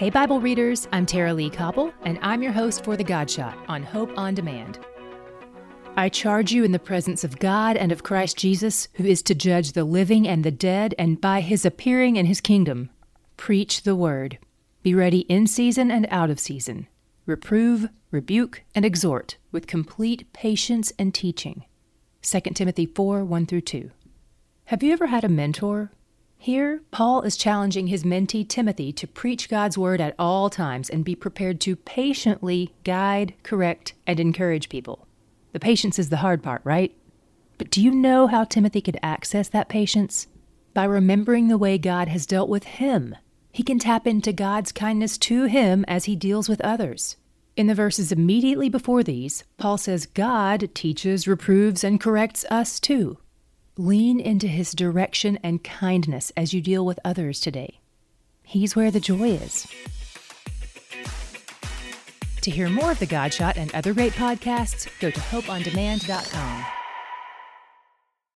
Hey, Bible readers, I'm Tara-Leigh Cobble, and I'm your host for The God Shot on Hope on Demand. I charge you in the presence of God and of Christ Jesus, who is to judge the living and the dead, and by his appearing in his kingdom, preach the word. Be ready in season and out of season. Reprove, rebuke, and exhort with complete patience and teaching. 2 Timothy 4 1 through 2. Have you ever had a mentor here, Paul is challenging his mentee Timothy to preach God's word at all times and be prepared to patiently guide, correct, and encourage people. The patience is the hard part, right? But do you know how Timothy could access that patience? By remembering the way God has dealt with him. He can tap into God's kindness to him as he deals with others. In the verses immediately before these, Paul says God teaches, reproves, and corrects us too. Lean into his direction and kindness as you deal with others today. He's where the joy is. To hear more of The God Shot and other great podcasts, go to hopeondemand.com.